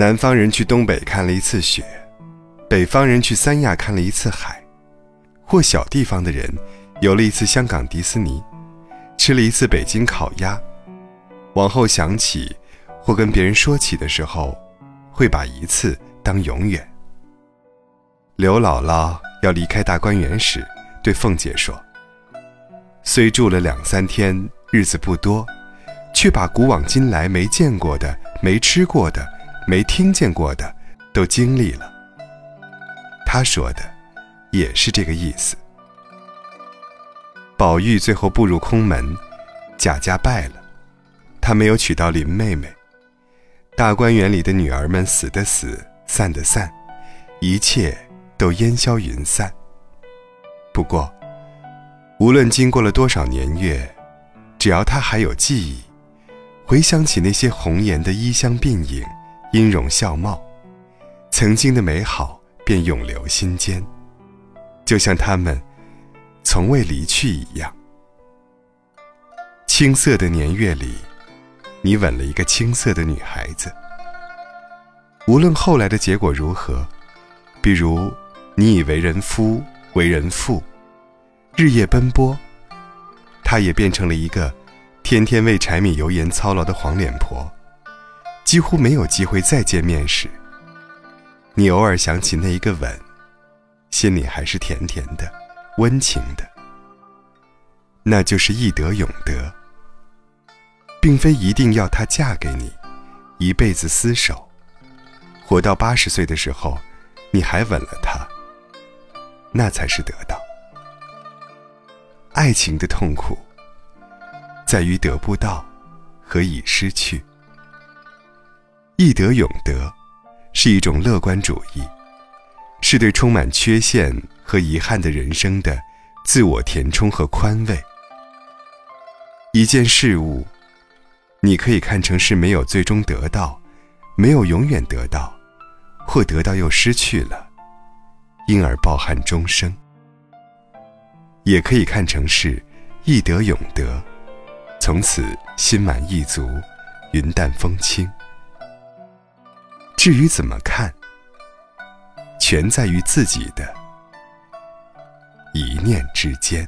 南方人去东北看了一次雪，北方人去三亚看了一次海，或小地方的人游了一次香港迪士尼，吃了一次北京烤鸭。往后想起，或跟别人说起的时候，会把一次当永远。刘姥姥要离开大观园时，对凤姐说：“虽住了两三天，日子不多，却把古往今来没见过的、没吃过的、没听见过的，都经历了。”他说的，也是这个意思。宝玉最后步入空门，贾家败了。他没有娶到林妹妹，大观园里的女儿们死的死，散的散，一切都烟消云散。不过，无论经过了多少年月，只要他还有记忆，回想起那些红颜的衣香鬓影、音容笑貌，曾经的美好便永留心间，就像他们从未离去一样。青涩的年月里。你吻了一个青涩的女孩子，无论后来的结果如何，比如你已为人夫、为人父，日夜奔波，她也变成了一个天天为柴米油盐操劳的黄脸婆，几乎没有机会再见面时，你偶尔想起那一个吻，心里还是甜甜的、温情的，那就是易得永得。并非一定要她嫁给你，一辈子厮守，活到八十岁的时候，你还吻了她，那才是得到。爱情的痛苦，在于得不到和已失去。易得永得，是一种乐观主义，是对充满缺陷和遗憾的人生的自我填充和宽慰。一件事物。你可以看成是没有最终得到，没有永远得到，或得到又失去了，因而抱憾终生；也可以看成是易得永得，从此心满意足，云淡风轻。至于怎么看，全在于自己的一念之间。